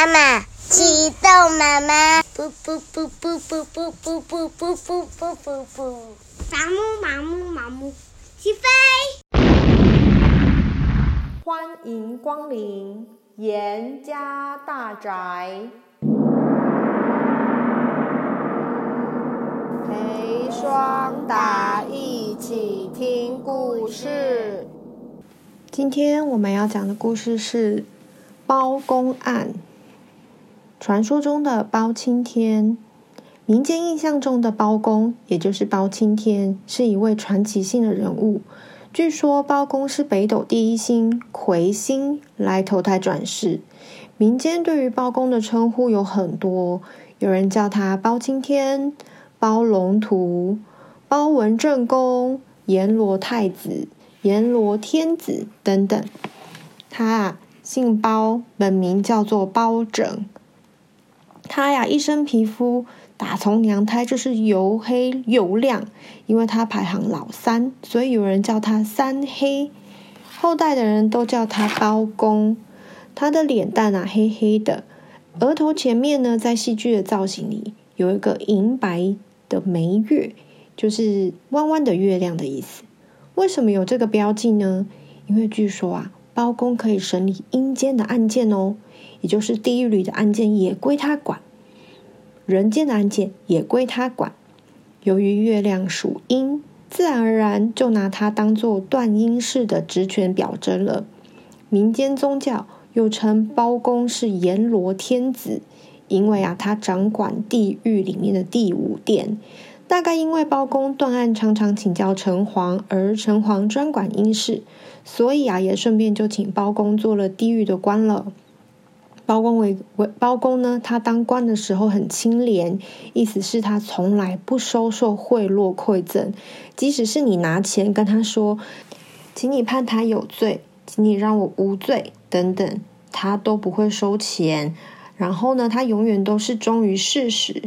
妈妈，启动妈妈，噗噗噗噗噗噗噗噗噗噗噗噗噗，麻木麻木麻木，起飞！欢迎光临严家大宅，陪双达一起听故事。今天我们要讲的故事是包公案。传说中的包青天，民间印象中的包公，也就是包青天，是一位传奇性的人物。据说包公是北斗第一星魁星来投胎转世。民间对于包公的称呼有很多，有人叫他包青天、包龙图、包文正公、阎罗太子、阎罗天子等等。他啊，姓包，本名叫做包拯。他呀，一身皮肤打从娘胎就是黝黑又亮，因为他排行老三，所以有人叫他三黑。后代的人都叫他包公。他的脸蛋啊，黑黑的，额头前面呢，在戏剧的造型里有一个银白的眉月，就是弯弯的月亮的意思。为什么有这个标记呢？因为据说啊，包公可以审理阴间的案件哦。也就是地狱里的案件也归他管，人间的案件也归他管。由于月亮属阴，自然而然就拿他当做断阴式的职权表征了。民间宗教又称包公是阎罗天子，因为啊，他掌管地狱里面的第五殿。大概因为包公断案常常请教城隍，而城隍专管阴事，所以啊，也顺便就请包公做了地狱的官了。包公为为包公呢，他当官的时候很清廉，意思是他从来不收受贿赂馈赠，即使是你拿钱跟他说，请你判他有罪，请你让我无罪等等，他都不会收钱。然后呢，他永远都是忠于事实，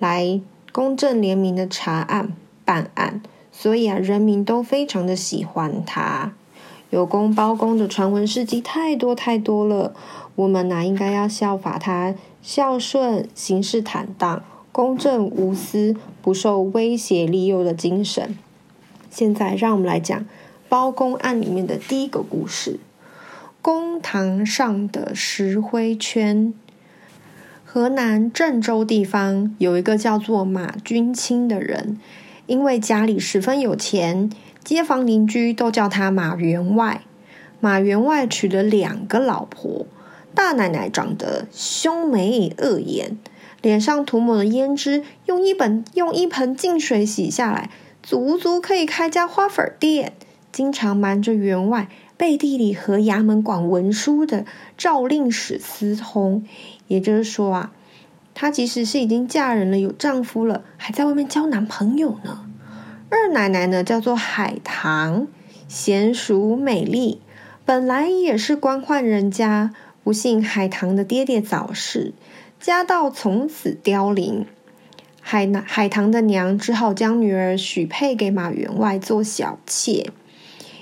来公正廉明的查案办案，所以啊，人民都非常的喜欢他。有功包公的传闻事迹太多太多了。我们呐，应该要效法他孝顺、行事坦荡、公正无私、不受威胁利诱的精神。现在，让我们来讲包公案里面的第一个故事：公堂上的石灰圈。河南郑州地方有一个叫做马君清的人，因为家里十分有钱，街坊邻居都叫他马员外。马员外娶了两个老婆。大奶奶长得凶眉恶眼，脸上涂抹的胭脂用一本用一盆净水洗下来，足足可以开家花粉店。经常瞒着员外，背地里和衙门管文书的赵令史私通。也就是说啊，她即使是已经嫁人了，有丈夫了，还在外面交男朋友呢。二奶奶呢，叫做海棠，娴淑美丽，本来也是官宦人家。不幸海棠的爹爹早逝，家道从此凋零。海海棠的娘只好将女儿许配给马员外做小妾。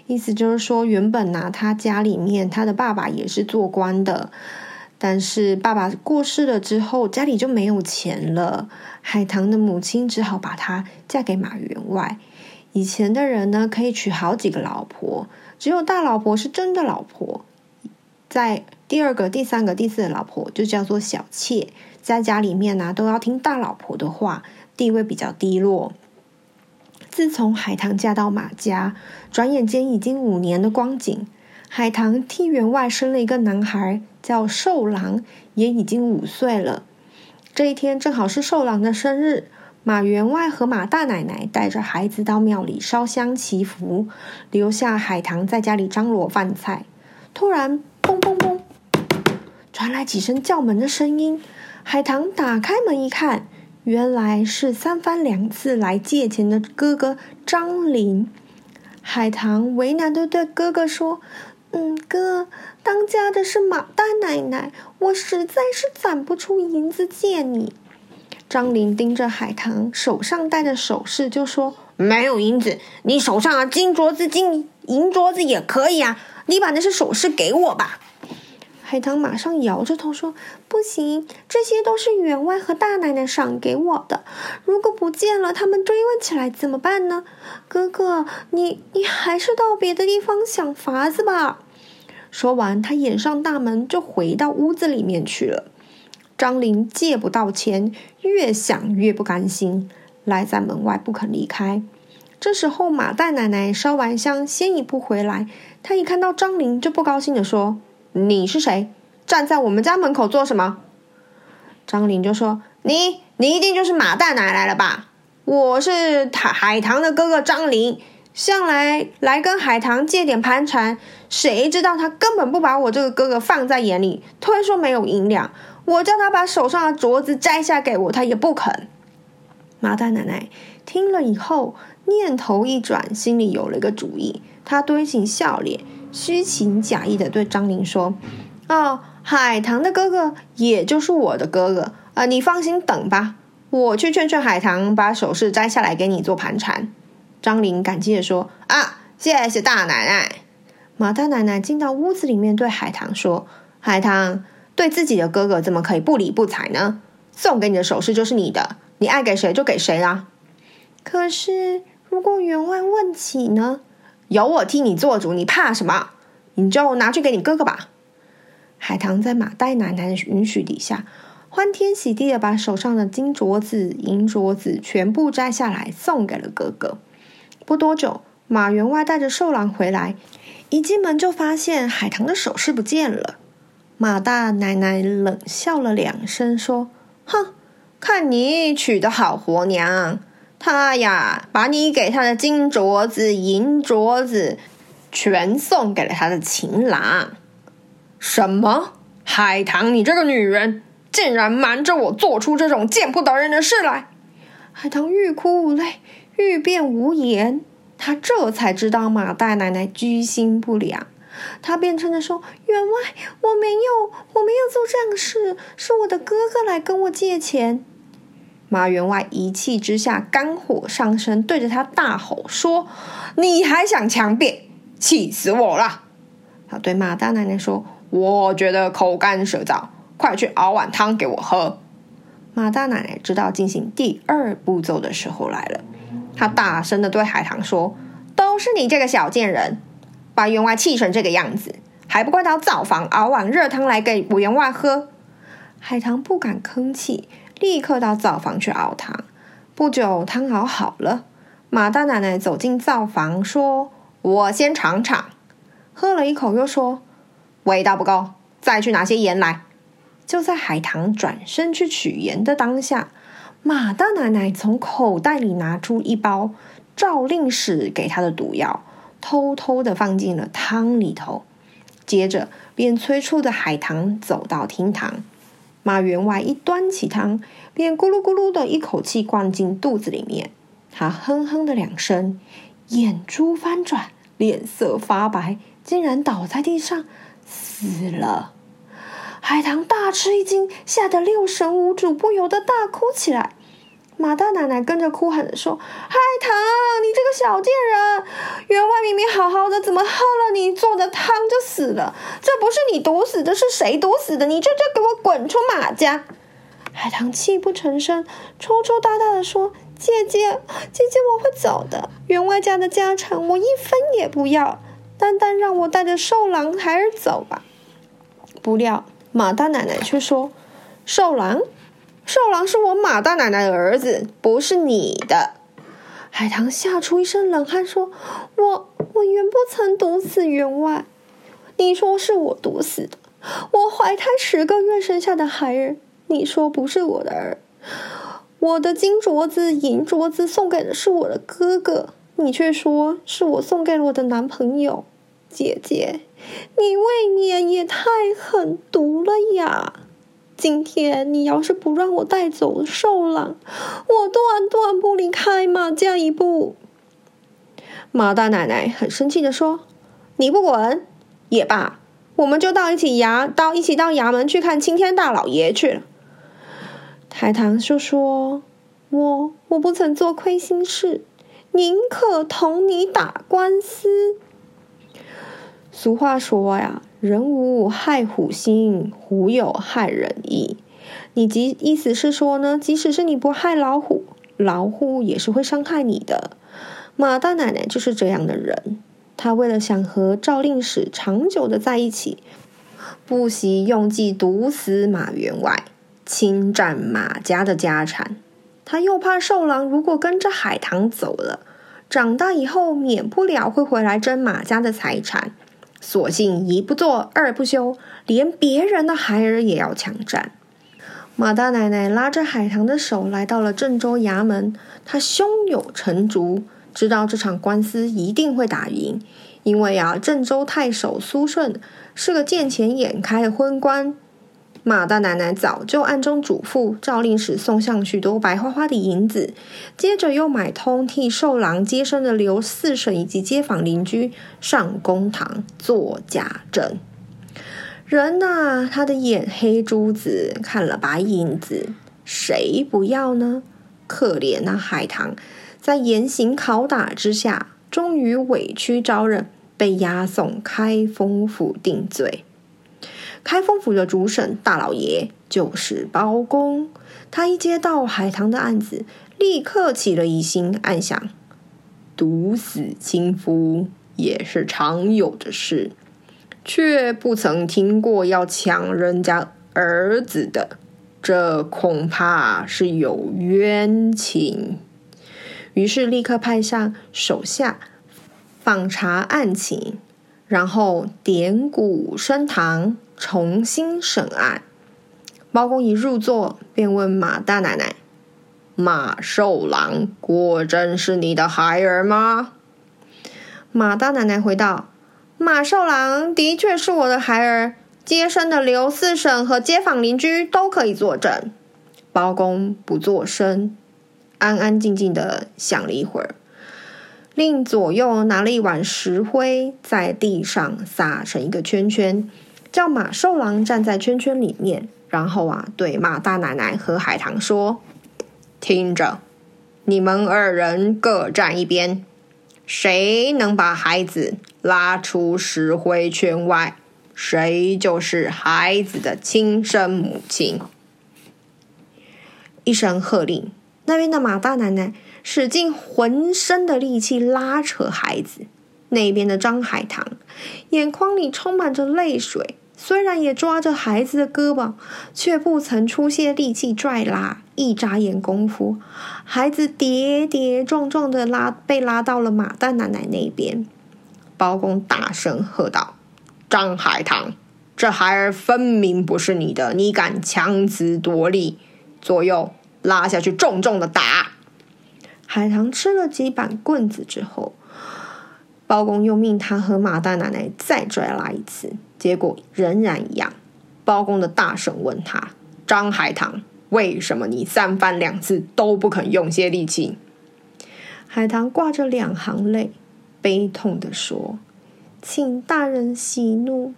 意思就是说，原本拿他家里面，他的爸爸也是做官的，但是爸爸过世了之后，家里就没有钱了。海棠的母亲只好把她嫁给马员外。以前的人呢，可以娶好几个老婆，只有大老婆是真的老婆。在第二个、第三个、第四个老婆就叫做小妾，在家里面呢、都要听大老婆的话，地位比较低落。自从海棠嫁到马家，转眼间已经五年的光景。海棠替员外生了一个男孩，叫寿郎，也已经五岁了。这一天正好是寿郎的生日，马员外和马大奶奶带着孩子到庙里烧香祈福，留下海棠在家里张罗饭菜。突然，砰砰砰！传来几声叫门的声音。海棠打开门一看，原来是三番两次来借钱的哥哥张林。海棠为难的对哥哥说：“嗯，哥，当家的是马大奶奶，我实在是攒不出银子借你。”张林盯着海棠手上戴的首饰，就说：“没有银子，你手上的金镯子、金银镯子也可以啊。”你把那些首饰给我吧。海棠马上摇着头说：“不行，这些都是员外和大奶奶赏给我的。如果不见了，他们追问起来怎么办呢？哥哥，你你还是到别的地方想法子吧。”说完，他掩上大门，就回到屋子里面去了。张玲借不到钱，越想越不甘心，赖在门外不肯离开。这时候，马大奶奶烧完香，先一步回来。她一看到张玲，就不高兴地说：“你是谁？站在我们家门口做什么？”张玲就说：“你，你一定就是马大奶奶了吧？我是海海棠的哥哥张玲，向来来跟海棠借点盘缠。谁知道他根本不把我这个哥哥放在眼里，推说没有银两。我叫他把手上的镯子摘下给我，他也不肯。”马大奶奶听了以后，念头一转，心里有了一个主意。她堆起笑脸，虚情假意的对张玲说：“哦，海棠的哥哥，也就是我的哥哥啊，你放心等吧，我去劝劝海棠，把首饰摘下来给你做盘缠。”张玲感激地说：“啊，谢谢大奶奶。”马大奶奶进到屋子里面，对海棠说：“海棠，对自己的哥哥怎么可以不理不睬呢？送给你的首饰就是你的。”你爱给谁就给谁啦。可是，如果员外问起呢？有我替你做主，你怕什么？你就拿去给你哥哥吧。海棠在马大奶奶的允许底下，欢天喜地的把手上的金镯子、银镯子全部摘下来，送给了哥哥。不多久，马员外带着寿郎回来，一进门就发现海棠的首饰不见了。马大奶奶冷笑了两声，说：“哼。”看你娶的好活娘，他呀，把你给他的金镯子、银镯子，全送给了他的情郎。什么？海棠，你这个女人，竟然瞒着我做出这种见不得人的事来！海棠欲哭无泪，欲辩无言。她这才知道马大奶奶居心不良，她便嗔着说：“员外，我没有，我没有做这样的事，是我的哥哥来跟我借钱。”马员外一气之下，肝火上升，对着他大吼说：“你还想强辩？气死我了！”他对马大奶奶说：“我觉得口干舌燥，快去熬碗汤给我喝。”马大奶奶知道进行第二步骤的时候来了，她大声的对海棠说：“都是你这个小贱人，把员外气成这个样子，还不快到灶房熬碗热汤来给我员外喝？”海棠不敢吭气。立刻到灶房去熬汤。不久，汤熬好了。马大奶奶走进灶房，说：“我先尝尝。”喝了一口，又说：“味道不够，再去拿些盐来。”就在海棠转身去取盐的当下，马大奶奶从口袋里拿出一包赵令史给她的毒药，偷偷的放进了汤里头。接着，便催促着海棠走到厅堂。马员外一端起汤，便咕噜咕噜的一口气灌进肚子里面。他哼哼的两声，眼珠翻转，脸色发白，竟然倒在地上死了。海棠大吃一惊，吓得六神无主，不由得大哭起来。马大奶奶跟着哭喊着说：“海棠，你这个小贱人，员外明明好好的，怎么喝了你做的汤就死了？这不是你毒死的，是谁毒死的？你这就给我滚出马家！”海棠泣不成声，抽抽搭搭的说：“姐姐，姐姐，我会走的。员外家的家产，我一分也不要，单单让我带着瘦狼孩儿走吧。”不料马大奶奶却说：“瘦狼。”寿郎是我马大奶奶的儿子，不是你的。海棠吓出一身冷汗，说：“我我原不曾毒死员外，你说是我毒死的。我怀胎十个月生下的孩儿，你说不是我的儿。我的金镯子、银镯子送给的是我的哥哥，你却说是我送给了我的男朋友。姐姐，你未免也太狠毒了呀！”今天你要是不让我带走寿郎，我断断不离开马家一步。马大奶奶很生气的说：“你不滚也罢，我们就到一起衙到一起到衙门去看青天大老爷去了。”海棠就说：“我我不曾做亏心事，宁可同你打官司。”俗话说呀。人无害虎心，虎有害人意。你即意思是说呢？即使是你不害老虎，老虎也是会伤害你的。马大奶奶就是这样的人，她为了想和赵令史长久的在一起，不惜用计毒死马员外，侵占马家的家产。她又怕寿郎如果跟着海棠走了，长大以后免不了会回来争马家的财产，索性一不做二不休，连别人的孩儿也要抢占。马大奶奶拉着海棠的手来到了郑州衙门，她胸有成竹，知道这场官司一定会打赢，因为啊，郑州太守苏顺是个见钱眼开的昏官。马大奶奶早就暗中嘱咐赵令使送上许多白花花的银子，接着又买通替寿郎接生的刘四婶以及街坊邻居上公堂做假证。人呐、他的眼黑珠子看了白银子，谁不要呢？可怜那海棠，在严刑拷打之下，终于委屈招认，被押送开封府定罪。开封府的主审大老爷就是包公，他一接到海棠的案子，立刻起了疑心，暗想：毒死亲夫也是常有的事。却不曾听过要抢人家儿子的，这恐怕是有冤情。于是立刻派上手下访查案情，然后点鼓升堂，重新审案。包公一入座，便问马大奶奶：“马寿郎果真是你的孩儿吗？”马大奶奶回道。马寿郎的确是我的孩儿，接生的刘四婶和街坊邻居都可以作证。包公不作声，安安静静的想了一会儿，令左右拿了一碗石灰，在地上撒成一个圈圈，叫马寿郎站在圈圈里面，然后啊，对马大奶奶和海棠说：“听着，你们二人各站一边。”谁能把孩子拉出石灰圈外，谁就是孩子的亲生母亲。一声喝令，那边的马大奶奶使尽浑身的力气拉扯孩子，那边的张海棠眼眶里充满着泪水。虽然也抓着孩子的胳膊，却不曾出些力气拽拉。一眨眼功夫，孩子跌跌撞撞的拉被拉到了马蛋奶奶那边。包公大声喝道：“张海棠，这孩儿分明不是你的，你敢强词夺理！左右拉下去，重重的打！”海棠吃了几板棍子之后，包公又命他和马大奶奶再拽拉一次。结果仍然一样。包公的大婶问他：“张海棠，为什么你三番两次都不肯用些力气？”海棠挂着两行泪，悲痛地说：“请大人息怒。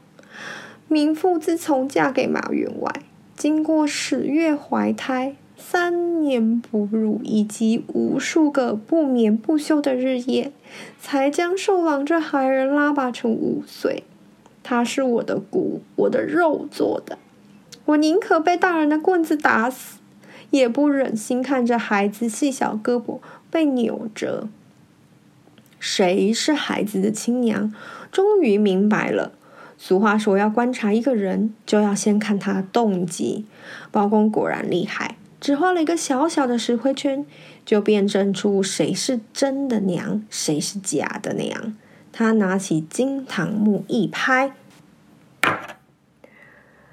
民妇自从嫁给马员外，经过十月怀胎、三年哺乳，以及无数个不眠不休的日夜，才将寿郎这孩儿拉拔成五岁。”他是我的骨，我的肉做的，我宁可被大人的棍子打死，也不忍心看着孩子细小胳膊被扭折。谁是孩子的亲娘？终于明白了。俗话说，要观察一个人，就要先看他的动机。包公果然厉害，只画了一个小小的石灰圈，就辨证出谁是真的娘，谁是假的娘。他拿起金堂木一拍，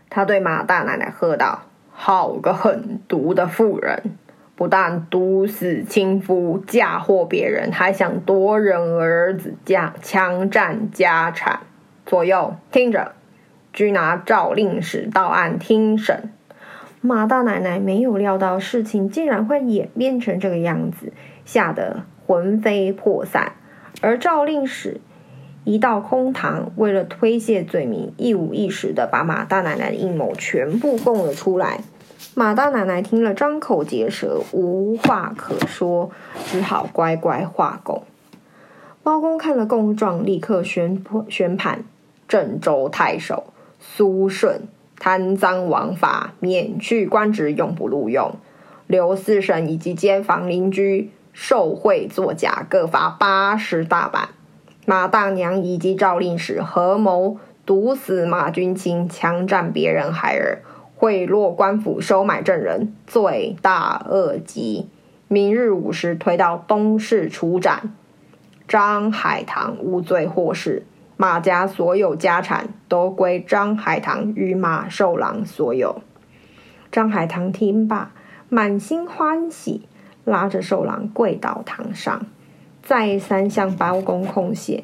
他对马大奶奶喝道：“好个狠毒的妇人！不但毒死亲夫，嫁祸别人，还想夺人儿子家，强占家产。左右听着，拘拿赵令史到案听审。”马大奶奶没有料到事情竟然会演变成这个样子，吓得魂飞魄散。而赵令史。一到公堂，为了推卸罪名，一五一十的把马大奶奶的阴谋全部供了出来。马大奶奶听了，张口结舌，无话可说，只好乖乖画供。包公看了供状，立刻宣宣判：郑州太守苏顺贪赃枉法，免去官职，永不录用。刘四婶以及街坊邻居受贿作假，各罚八十大板。马大娘以及赵令史合谋毒死马君清，强占别人孩儿，贿赂官府，收买证人，罪大恶极。明日午时推到东市处斩。张海棠无罪获释，马家所有家产都归张海棠与马寿郎所有。张海棠听罢。满心欢喜，拉着寿郎跪倒堂上，再三向包公叩谢。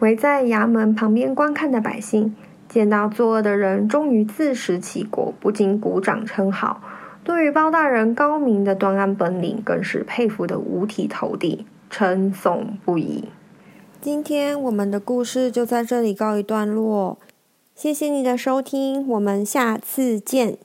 围在衙门旁边观看的百姓，见到作恶的人终于自食其果，不禁鼓掌称好。对于包大人高明的断案本领，更是佩服得五体投地，称颂不已。今天我们的故事就在这里告一段落，谢谢你的收听，我们下次见。